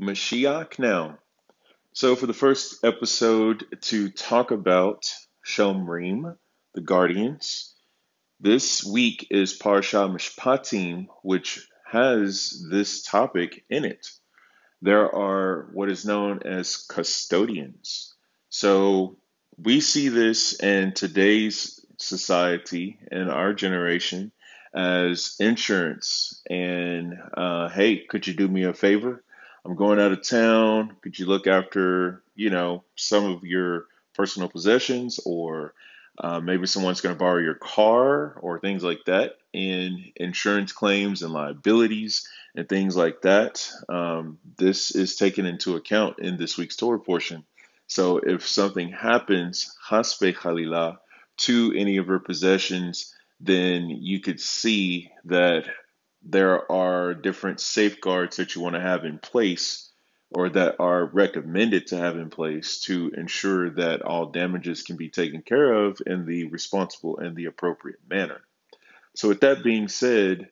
Mashiach now. So, for the first episode to talk about Shomrim, the Guardians, this week is Parsha Mishpatim, which has this topic in it. There are what is known as custodians. So, we see this in today's society, in our generation, as insurance. And uh, hey, could you do me a favor? I'm going out of town. Could you look after, you know, some of your personal possessions or uh, maybe someone's going to borrow your car or things like that and insurance claims and liabilities and things like that. Um, this is taken into account in this week's Torah portion. So if something happens, hasbe khalila, to any of her possessions, then you could see that there are different safeguards that you want to have in place or that are recommended to have in place to ensure that all damages can be taken care of in the responsible and the appropriate manner. So, with that being said,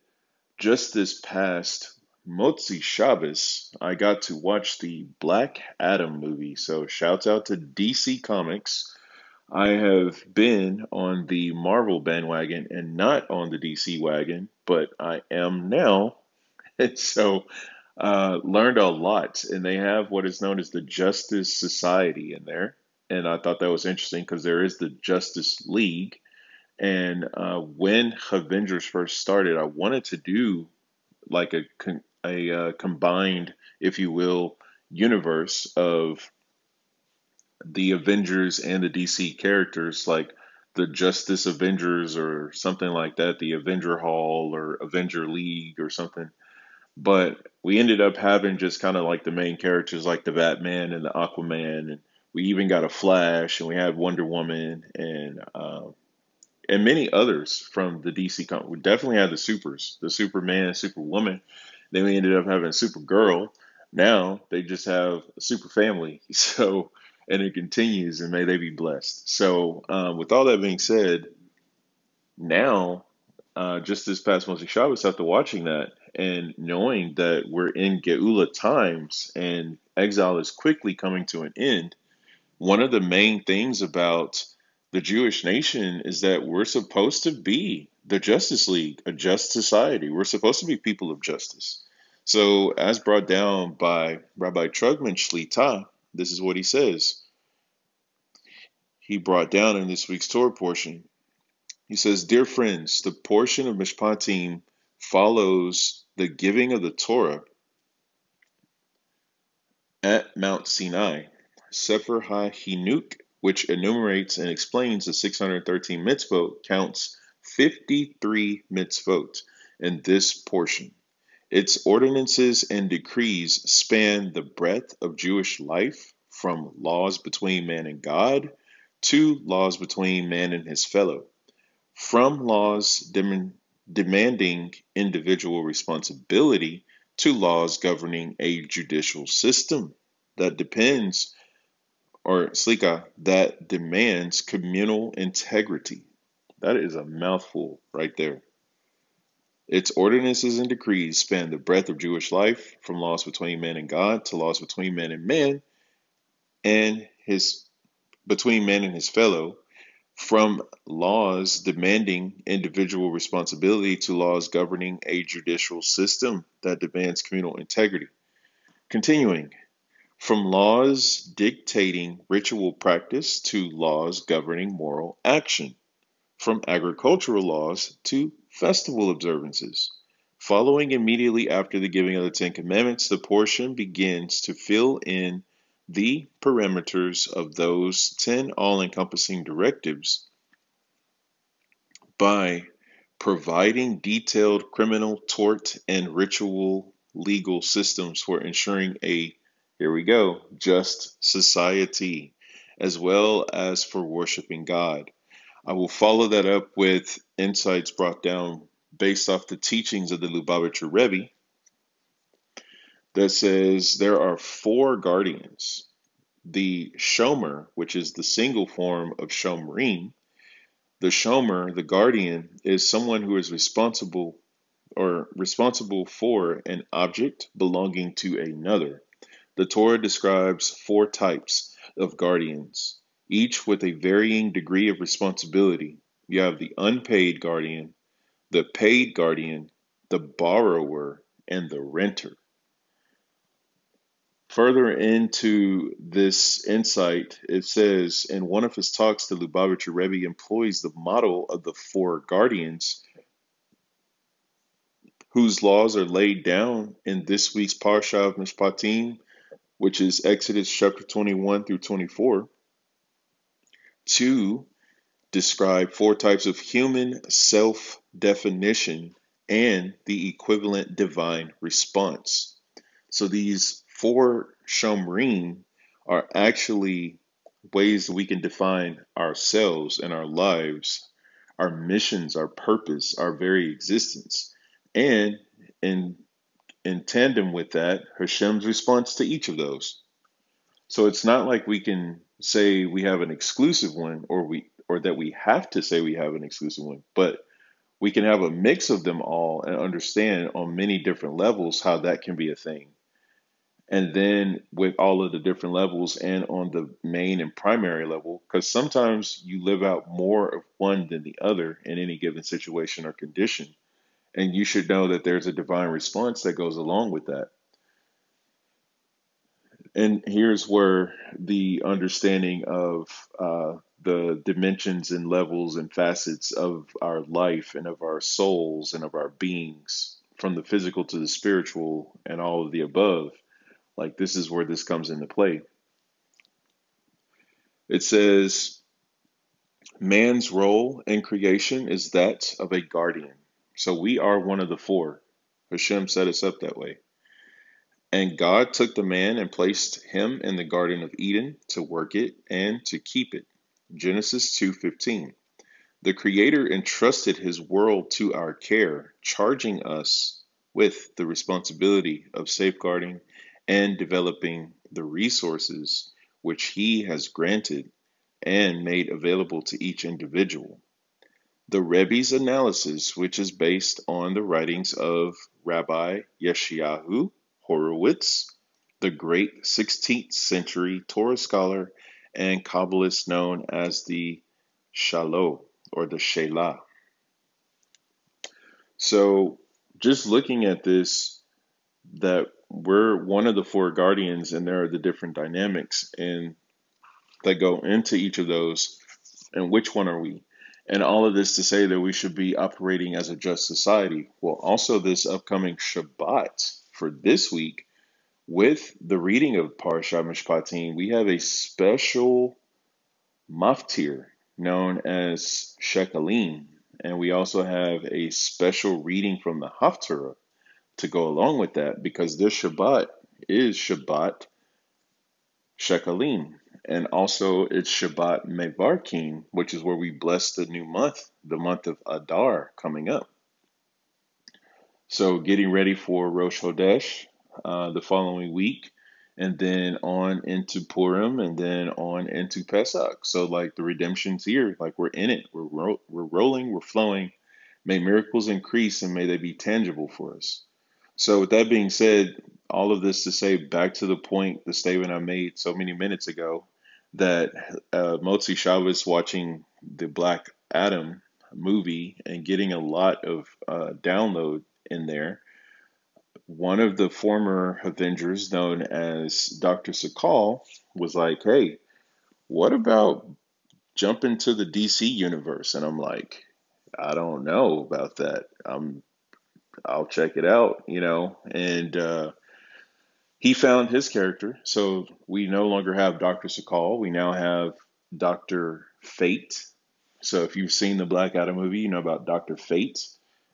just this past Motzi Shabbos, I got to watch the Black Adam movie. So, shouts out to DC Comics I have been on the Marvel bandwagon and not on the DC wagon, but I am now. And so, uh, learned a lot. And they have what is known as the Justice Society in there. And I thought that was interesting because there is the Justice League. And uh, when Avengers first started, I wanted to do like a, a uh, combined, if you will, universe of the Avengers and the DC characters, like the Justice Avengers or something like that, the Avenger Hall or Avenger League or something. But we ended up having just kind of like the main characters, like the Batman and the Aquaman, and we even got a Flash, and we had Wonder Woman, and uh, and many others from the DC. Com- we definitely had the supers, the Superman, Superwoman. Then we ended up having Supergirl. Now they just have a super family. So and it continues, and may they be blessed. So, um, with all that being said, now, uh, just this past Motzi Shabbos, after watching that and knowing that we're in Geula times and exile is quickly coming to an end, one of the main things about the Jewish nation is that we're supposed to be the Justice League, a just society. We're supposed to be people of justice. So, as brought down by Rabbi Trugman Shlita, this is what he says. He brought down in this week's Torah portion. He says, Dear friends, the portion of Mishpatim follows the giving of the Torah at Mount Sinai. Sefer HaChinuch, which enumerates and explains the 613 mitzvot, counts 53 mitzvot in this portion. Its ordinances and decrees span the breadth of Jewish life from laws between man and God to laws between man and his fellow. From laws dem- demanding individual responsibility to laws governing a judicial system that depends, or slika, that demands communal integrity. That is a mouthful right there. Its ordinances and decrees span the breadth of Jewish life, from laws between man and God to laws between man and man, and his between man and his fellow, from laws demanding individual responsibility to laws governing a judicial system that demands communal integrity. Continuing, from laws dictating ritual practice to laws governing moral action, from agricultural laws to festival observances. Following immediately after the giving of the Ten Commandments, the portion begins to fill in the parameters of those 10 all encompassing directives by providing detailed criminal, tort, and ritual legal systems for ensuring a, here we go, just society, as well as for worshiping God. I will follow that up with insights brought down based off the teachings of the Lubavitcher Rebbe that says there are four guardians. The Shomer, which is the single form of Shomrim, the Shomer, the guardian, is someone who is responsible or responsible for an object belonging to another. The Torah describes four types of guardians, each with a varying degree of responsibility. You have the unpaid guardian, the paid guardian, the borrower, and the renter. Further into this insight, it says in one of his talks, the Lubavitcher Rebbe employs the model of the four guardians whose laws are laid down in this week's Parsha of Mishpatim, which is Exodus chapter 21 through 24, to describe four types of human self definition and the equivalent divine response. So these four shomrim are actually ways that we can define ourselves and our lives, our missions, our purpose, our very existence. And in in tandem with that, Hashem's response to each of those. So it's not like we can say we have an exclusive one or we or that we have to say we have an exclusive one, but we can have a mix of them all and understand on many different levels how that can be a thing. And then with all of the different levels and on the main and primary level, because sometimes you live out more of one than the other in any given situation or condition. And you should know that there's a divine response that goes along with that. And here's where the understanding of uh, the dimensions and levels and facets of our life and of our souls and of our beings, from the physical to the spiritual and all of the above, like this is where this comes into play. It says, man's role in creation is that of a guardian. So we are one of the four. Hashem set us up that way. And God took the man and placed him in the garden of Eden to work it and to keep it. Genesis 2:15. The creator entrusted his world to our care, charging us with the responsibility of safeguarding and developing the resources which he has granted and made available to each individual. The Rebbe's analysis, which is based on the writings of Rabbi Yeshayahu Horowitz, the great 16th century Torah scholar and Kabbalist known as the Shaloh or the Shelah. So, just looking at this, that we're one of the four guardians, and there are the different dynamics and that go into each of those, and which one are we? And all of this to say that we should be operating as a just society. Well, also this upcoming Shabbat for this week, with the reading of Parashat Mishpatim, we have a special maftir known as Shekalim. And we also have a special reading from the Haftarah to go along with that because this Shabbat is Shabbat Shekalim. And also it's Shabbat Mevarkim, which is where we bless the new month, the month of Adar coming up. So getting ready for Rosh Hodesh uh, the following week, and then on into Purim, and then on into Pesach. So like the redemption's here, like we're in it, we're ro- we're rolling, we're flowing. May miracles increase, and may they be tangible for us. So with that being said, all of this to say, back to the point, the statement I made so many minutes ago that uh, Motzi Shabbos watching the Black Adam movie and getting a lot of uh, download in there. One of the former Avengers, known as Dr. Sakal, was like, hey, what about jumping to the DC universe? And I'm like, I don't know about that. I'm, I'll check it out, you know. And uh, he found his character. So we no longer have Dr. Sakal. We now have Dr. Fate. So if you've seen the Black Adam movie, you know about Dr. Fate.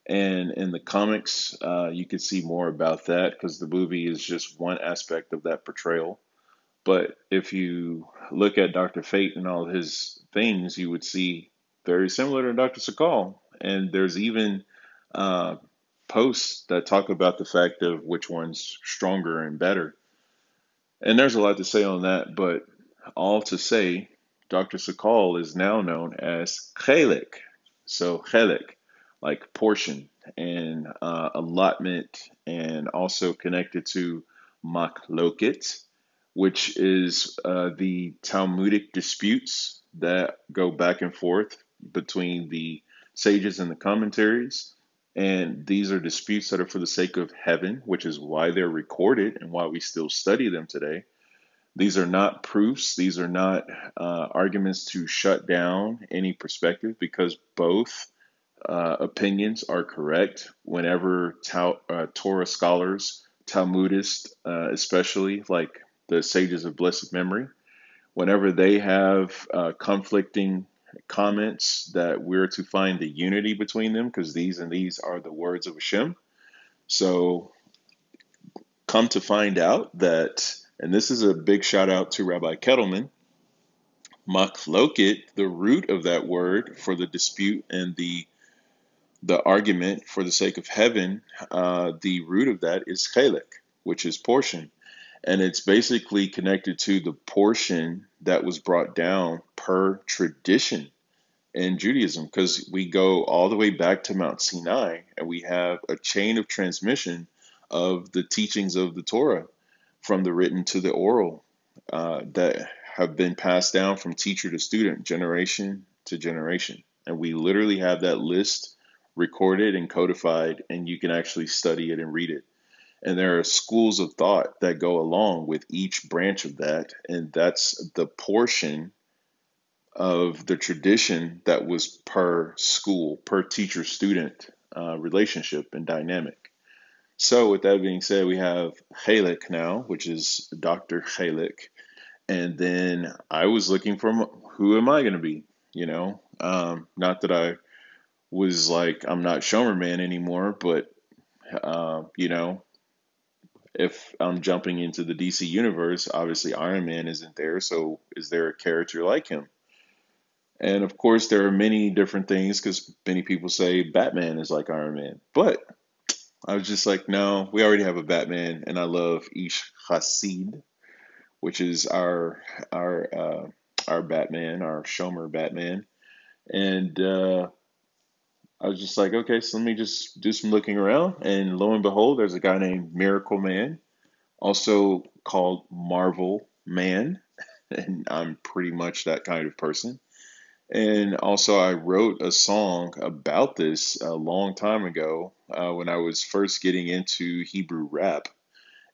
And in the comics, uh, you could see more about that because the movie is just one aspect of that portrayal. But if you look at Dr. Fate and all his things, you would see very similar to Dr. Sakal. And there's even uh, posts that talk about the fact of which one's stronger and better. And there's a lot to say on that, but all to say, Dr. Sakal is now known as Chelik. So Chelik, like portion and uh, allotment, and also connected to Makhloket, which is uh, the Talmudic disputes that go back and forth between the sages and the commentaries. And these are disputes that are for the sake of heaven, which is why they're recorded and why we still study them today. These are not proofs, these are not uh, arguments to shut down any perspective because both uh, opinions are correct whenever ta- uh, Torah scholars, Talmudists, uh, especially like the sages of blessed memory, whenever they have uh, conflicting comments that we're to find the unity between them because these and these are the words of Hashem. So come to find out that, and this is a big shout out to Rabbi Kettleman, makhloket, the root of that word for the dispute and the the argument for the sake of heaven, uh, the root of that is chelik, which is portion and it's basically connected to the portion that was brought down per tradition in Judaism because we go all the way back to Mount Sinai and we have a chain of transmission of the teachings of the Torah from the written to the oral uh, that have been passed down from teacher to student, generation to generation. And we literally have that list recorded and codified, and you can actually study it and read it. And there are schools of thought that go along with each branch of that. And that's the portion of the tradition that was per school, per teacher student uh, relationship and dynamic. So, with that being said, we have Halik now, which is Dr. Halik. And then I was looking for who am I going to be? You know, um, not that I was like, I'm not Shomer Man anymore, but, uh, you know, if I'm jumping into the DC universe, obviously Iron Man isn't there. So is there a character like him? And of course, there are many different things because many people say Batman is like Iron Man. But I was just like, no, we already have a Batman, and I love Ish Hasid, which is our our uh, our Batman, our Shomer Batman, and uh, I was just like, okay, so let me just do some looking around. And lo and behold, there's a guy named Miracle Man, also called Marvel Man. And I'm pretty much that kind of person. And also, I wrote a song about this a long time ago uh, when I was first getting into Hebrew rap.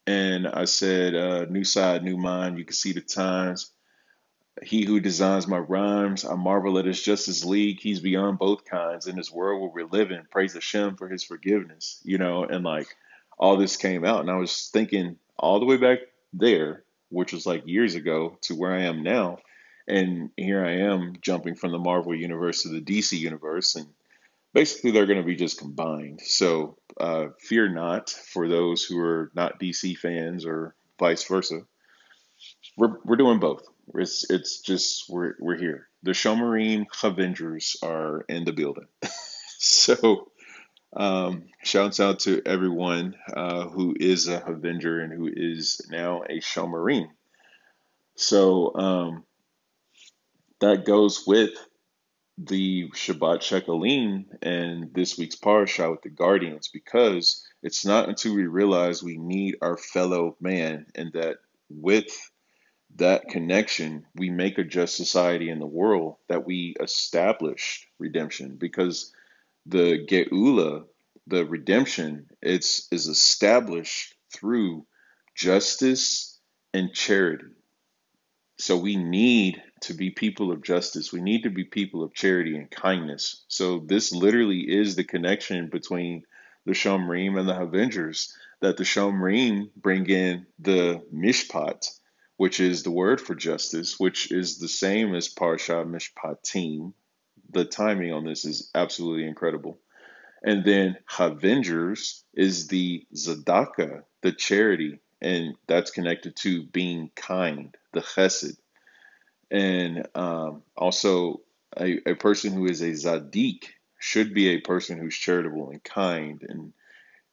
And I said, uh, New side, new mind, you can see the times. He who designs my rhymes, I marvel at his justice league. He's beyond both kinds. In this world where we're living, praise Hashem for his forgiveness, you know, and like all this came out. And I was thinking all the way back there, which was like years ago, to where I am now. And here I am jumping from the Marvel universe to the DC universe. And basically, they're going to be just combined. So uh, fear not for those who are not DC fans or vice versa. We're, we're doing both. It's it's just we're we're here. The Shomerim Avengers are in the building. so um, shouts out to everyone uh, who is a Avenger and who is now a Shomerim. So um, that goes with the Shabbat Shekalim and this week's parasha with the Guardians because it's not until we realize we need our fellow man and that with that connection, we make a just society in the world that we establish redemption because the Geula, the redemption, it's is established through justice and charity. So we need to be people of justice. We need to be people of charity and kindness. So this literally is the connection between the Shomrim and the Avengers. That the Shomrim bring in the Mishpat, which is the word for justice, which is the same as Parsha Mishpatim. The timing on this is absolutely incredible. And then Havengers is the Tzedakah, the charity, and that's connected to being kind, the Chesed. And um, also, a, a person who is a Zadik should be a person who's charitable and kind and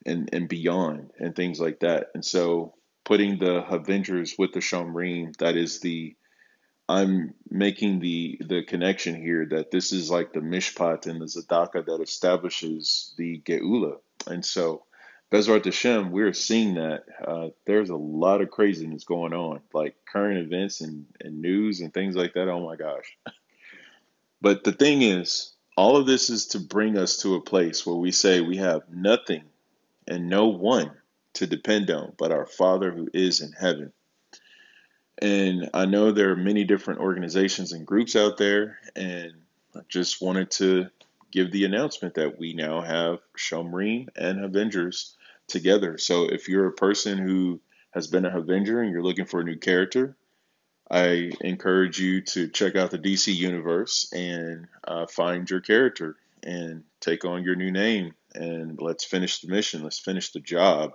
and and beyond and things like that. And so putting the Avengers with the Shomrim, that is the I'm making the the connection here that this is like the mishpat and the tzedakah that establishes the geula, and so Bezrat Hashem, we're seeing that uh, there's a lot of craziness going on, like current events and, and news and things like that. Oh my gosh. But the thing is, all of this is to bring us to a place where we say we have nothing and no one to depend on but our Father who is in heaven. And I know there are many different organizations and groups out there, and I just wanted to give the announcement that we now have Shomrim and Avengers together. So if you're a person who has been a Avenger and you're looking for a new character, I encourage you to check out the DC universe and uh, find your character and take on your new name and let's finish the mission. Let's finish the job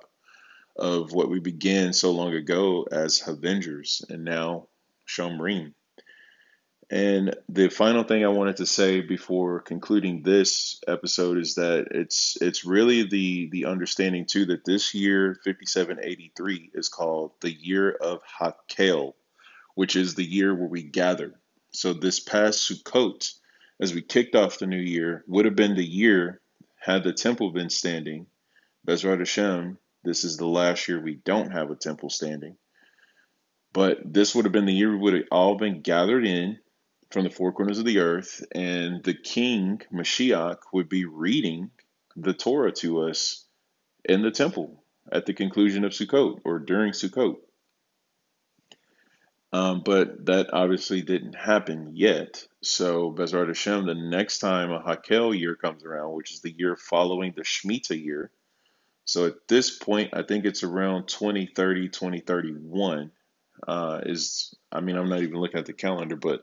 of what we began so long ago as Avengers and now Shomrim. And the final thing I wanted to say before concluding this episode is that it's it's really the the understanding too that this year 5783 is called the year of Hakel, which is the year where we gather. So this past Sukkot, as we kicked off the new year, would have been the year had the temple been standing. Bezrat Hashem, this is the last year we don't have a temple standing. But this would have been the year we would have all been gathered in from the four corners of the earth, and the king, Mashiach, would be reading the Torah to us in the temple at the conclusion of Sukkot or during Sukkot. Um, but that obviously didn't happen yet. So Bezrat Hashem, the next time a Hakel year comes around, which is the year following the Shemitah year, so at this point, I think it's around 2030, 2031 uh, is, I mean, I'm not even looking at the calendar, but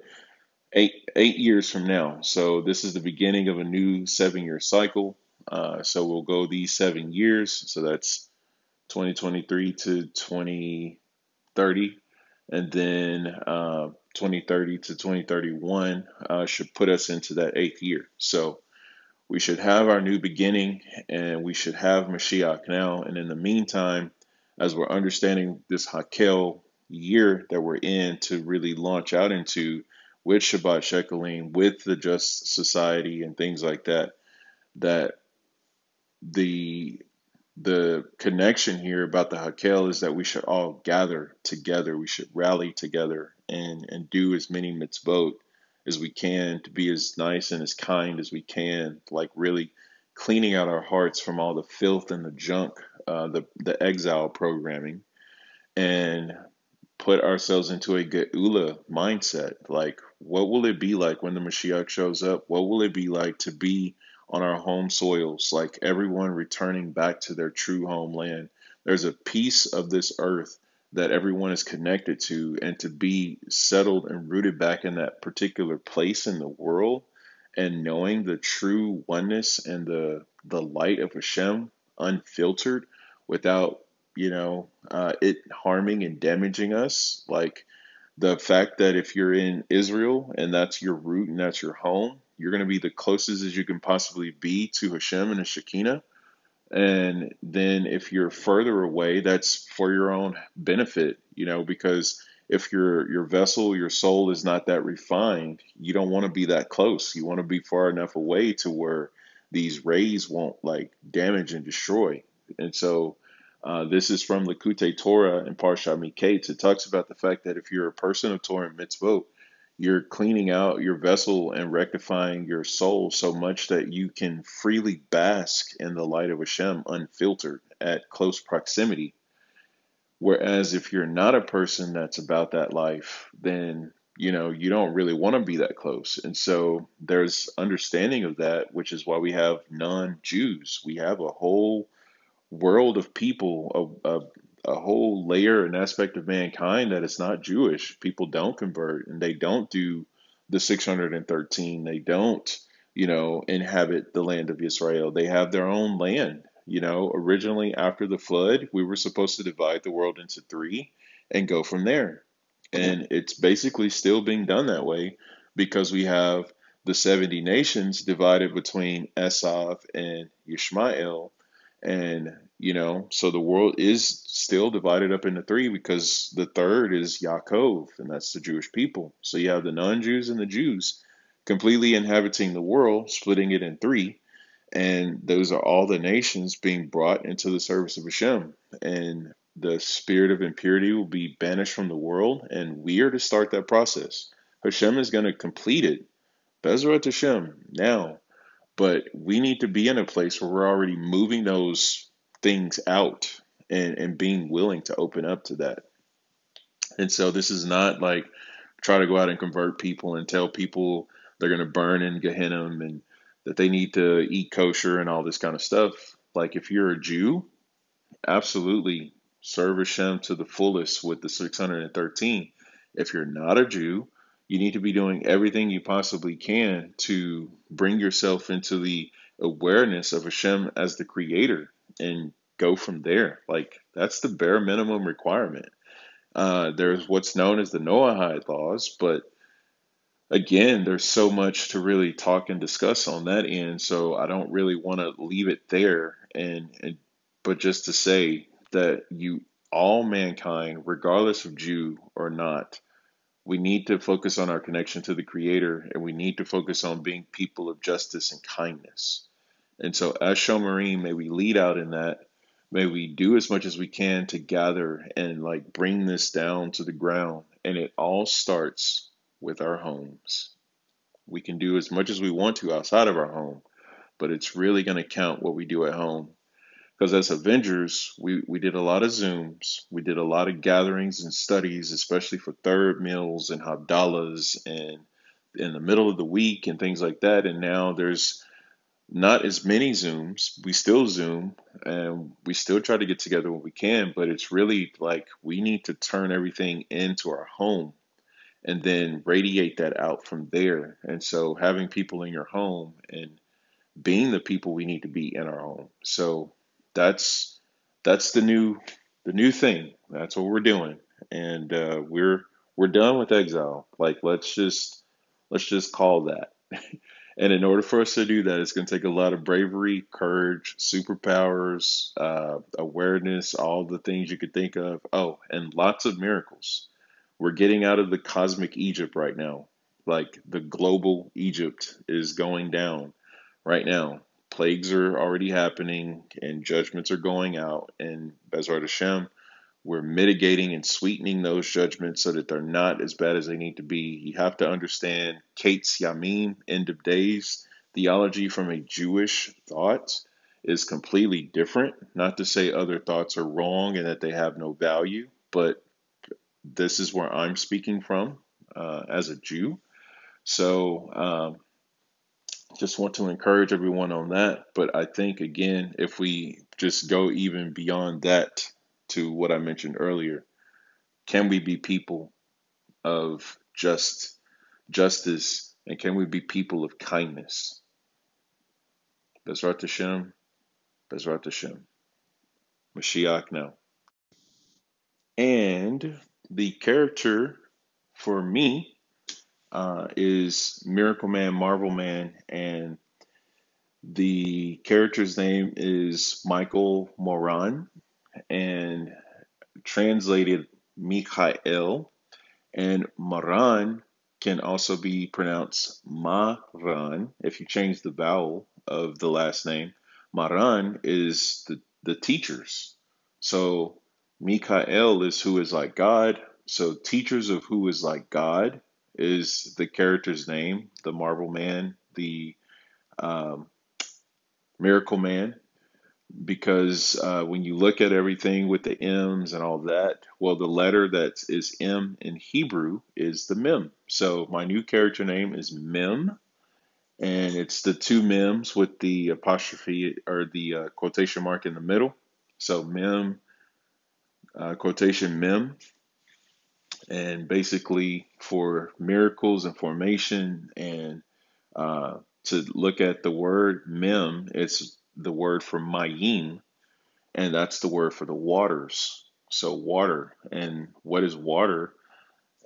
eight eight years from now. So this is the beginning of a new seven year cycle. Uh, so we'll go these seven years. So that's 2023 to 2030, and then uh, 2030 to 2031 uh, should put us into that eighth year. So we should have our new beginning and we should have Mashiach now. And in the meantime, as we're understanding this Hakel year that we're in to really launch out into with Shabbat Shekalim, with the Just Society and things like that, that the the connection here about the Hakel is that we should all gather together. We should rally together and, and do as many mitzvot as we can to be as nice and as kind as we can, like really cleaning out our hearts from all the filth and the junk, uh, the the exile programming, and put ourselves into a geula mindset. Like, what will it be like when the Mashiach shows up? What will it be like to be on our home soils, like everyone returning back to their true homeland? There's a piece of this earth that everyone is connected to and to be settled and rooted back in that particular place in the world and knowing the true oneness and the the light of Hashem unfiltered without you know uh, it harming and damaging us. Like the fact that if you're in Israel and that's your root and that's your home you're going to be the closest as you can possibly be to Hashem and the Shekinah and then if you're further away, that's for your own benefit, you know, because if your your vessel, your soul is not that refined, you don't want to be that close. You want to be far enough away to where these rays won't like damage and destroy. And so uh, this is from the Likutei Torah and Parsha Miketz. It talks about the fact that if you're a person of Torah and mitzvot, you're cleaning out your vessel and rectifying your soul so much that you can freely bask in the light of Hashem unfiltered at close proximity. Whereas if you're not a person that's about that life, then you know you don't really want to be that close. And so there's understanding of that, which is why we have non-Jews. We have a whole world of people, a, a a whole layer and aspect of mankind that is not Jewish. People don't convert and they don't do the 613. They don't, you know, inhabit the land of Israel. They have their own land. You know, originally after the flood, we were supposed to divide the world into three and go from there. And it's basically still being done that way because we have the 70 nations divided between Esav and Yishmael. And you know, so the world is still divided up into three because the third is Yaakov, and that's the Jewish people. So you have the non Jews and the Jews completely inhabiting the world, splitting it in three. And those are all the nations being brought into the service of Hashem. And the spirit of impurity will be banished from the world, and we are to start that process. Hashem is going to complete it. Bezrat Hashem now. But we need to be in a place where we're already moving those things out and, and being willing to open up to that. And so this is not like try to go out and convert people and tell people they're going to burn in Gehenna and that they need to eat kosher and all this kind of stuff. Like if you're a Jew, absolutely serve Hashem to the fullest with the 613. If you're not a Jew, you need to be doing everything you possibly can to bring yourself into the awareness of Hashem as the creator and go from there. Like that's the bare minimum requirement. Uh, there's what's known as the Noahide laws, but again, there's so much to really talk and discuss on that end. So I don't really want to leave it there, and, and but just to say that you all mankind, regardless of Jew or not, we need to focus on our connection to the Creator, and we need to focus on being people of justice and kindness. And so, as Shomarim, may we lead out in that may we do as much as we can to gather and like bring this down to the ground. And it all starts with our homes. We can do as much as we want to outside of our home, but it's really going to count what we do at home. Because as Avengers, we, we did a lot of Zooms, we did a lot of gatherings and studies, especially for third meals and Havdallahs and in the middle of the week and things like that. And now there's not as many Zooms. We still Zoom and we still try to get together when we can, but it's really like we need to turn everything into our home and then radiate that out from there. And so having people in your home and being the people we need to be in our home. So that's that's the new the new thing. That's what we're doing. And uh, we're we're done with exile. Like let's just let's just call that. And in order for us to do that, it's going to take a lot of bravery, courage, superpowers, uh, awareness, all the things you could think of. Oh, and lots of miracles. We're getting out of the cosmic Egypt right now. Like the global Egypt is going down right now. Plagues are already happening and judgments are going out. And Bezrat Hashem, we're mitigating and sweetening those judgments so that they're not as bad as they need to be. You have to understand Kate's Yamin, end of days, theology from a Jewish thought is completely different. Not to say other thoughts are wrong and that they have no value, but this is where I'm speaking from uh, as a Jew. So, um, just want to encourage everyone on that. But I think, again, if we just go even beyond that, to what I mentioned earlier. Can we be people of just justice and can we be people of kindness? Bezrat Hashem, Bezrat Hashem. Mashiach now. And the character for me uh, is Miracle Man, Marvel Man, and the character's name is Michael Moran and translated Mikhail, and Maran can also be pronounced Maran if you change the vowel of the last name. Maran is the, the teachers. So Mikhail is who is like God. So teachers of who is like God is the character's name, the Marvel Man, the um, Miracle Man because uh, when you look at everything with the M's and all that, well, the letter that is M in Hebrew is the Mem. So my new character name is Mem, and it's the two Mems with the apostrophe or the uh, quotation mark in the middle. So Mem, uh, quotation Mem. And basically, for miracles and formation, and uh, to look at the word Mem, it's the word for mayim, and that's the word for the waters. So water, and what is water?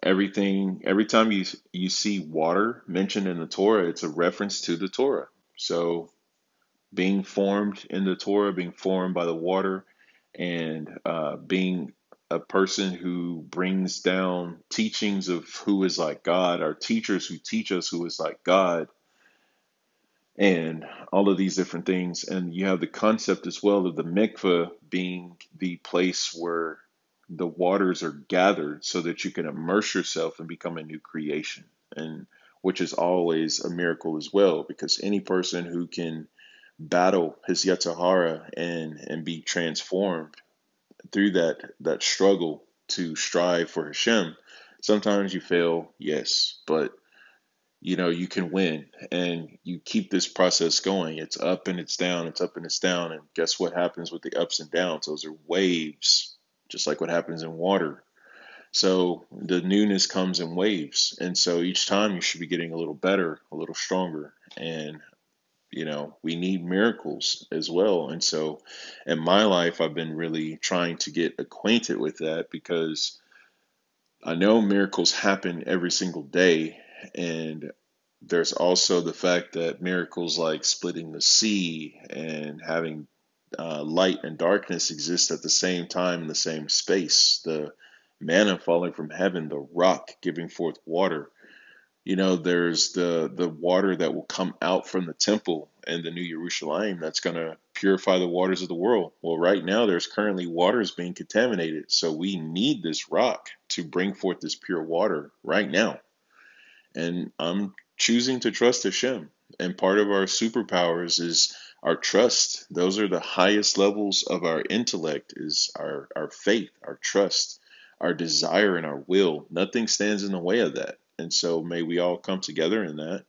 Everything, every time you you see water mentioned in the Torah, it's a reference to the Torah. So being formed in the Torah, being formed by the water, and uh, being a person who brings down teachings of who is like God, our teachers who teach us who is like God, and all of these different things. And you have the concept as well of the mikveh being the place where the waters are gathered so that you can immerse yourself and become a new creation. And which is always a miracle as well, because any person who can battle his Yetzer Hara and and be transformed through that that struggle to strive for Hashem. Sometimes you fail, yes, but you know you can win and you keep this process going. It's up and it's down it's up and it's down and guess what happens with the ups and downs? Those are waves just like what happens in water. So the newness comes in waves and so each time you should be getting a little better a little stronger and you know we need miracles as well. And so in my life i've been really trying to get acquainted with that because i know miracles happen every single day and there's also the fact that miracles like splitting the sea and having uh, light and darkness exist at the same time in the same space. The manna falling from heaven, the rock giving forth water. You know, there's the the water that will come out from the temple and the New Jerusalem that's going to purify the waters of the world. Well, right now there's currently waters being contaminated, so we need this rock to bring forth this pure water right now. And I'm choosing to trust Hashem. And part of our superpowers is our trust. Those are the highest levels of our intellect is our, our faith, our trust, our desire, and our will. Nothing stands in the way of that. And so may we all come together in that.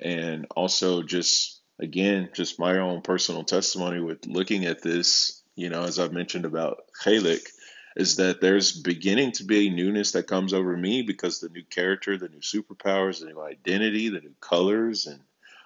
And also just again, just my own personal testimony with looking at this, you know, as I've mentioned about Chalik, is that there's beginning to be a newness that comes over me because the new character, the new superpowers, the new identity, the new colors, and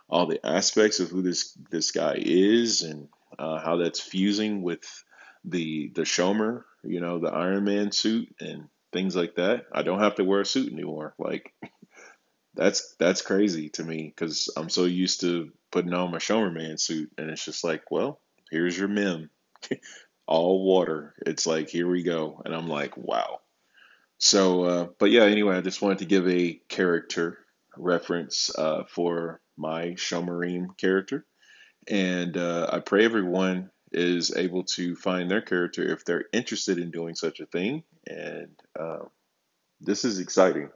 all the aspects of who this this guy is, and uh, how that's fusing with the the Shomer, you know, the Iron Man suit and things like that. I don't have to wear a suit anymore. Like that's that's crazy to me because I'm so used to putting on my Shomer Man suit, and it's just like, well, here's your mem. all water. It's like, here we go. And I'm like, wow. So, uh, but yeah, anyway, I just wanted to give a character reference uh, for my Shomerim character. And uh, I pray everyone is able to find their character if they're interested in doing such a thing. And uh, this is exciting.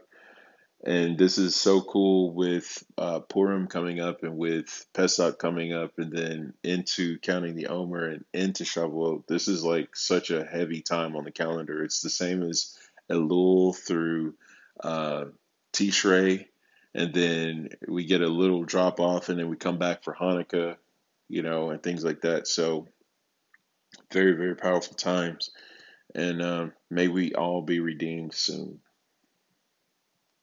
And this is so cool with uh, Purim coming up and with Pesach coming up and then into counting the Omer and into Shavuot. This is like such a heavy time on the calendar. It's the same as Elul through uh, Tishrei. And then we get a little drop off and then we come back for Hanukkah, you know, and things like that. So very, very powerful times. And uh, may we all be redeemed soon.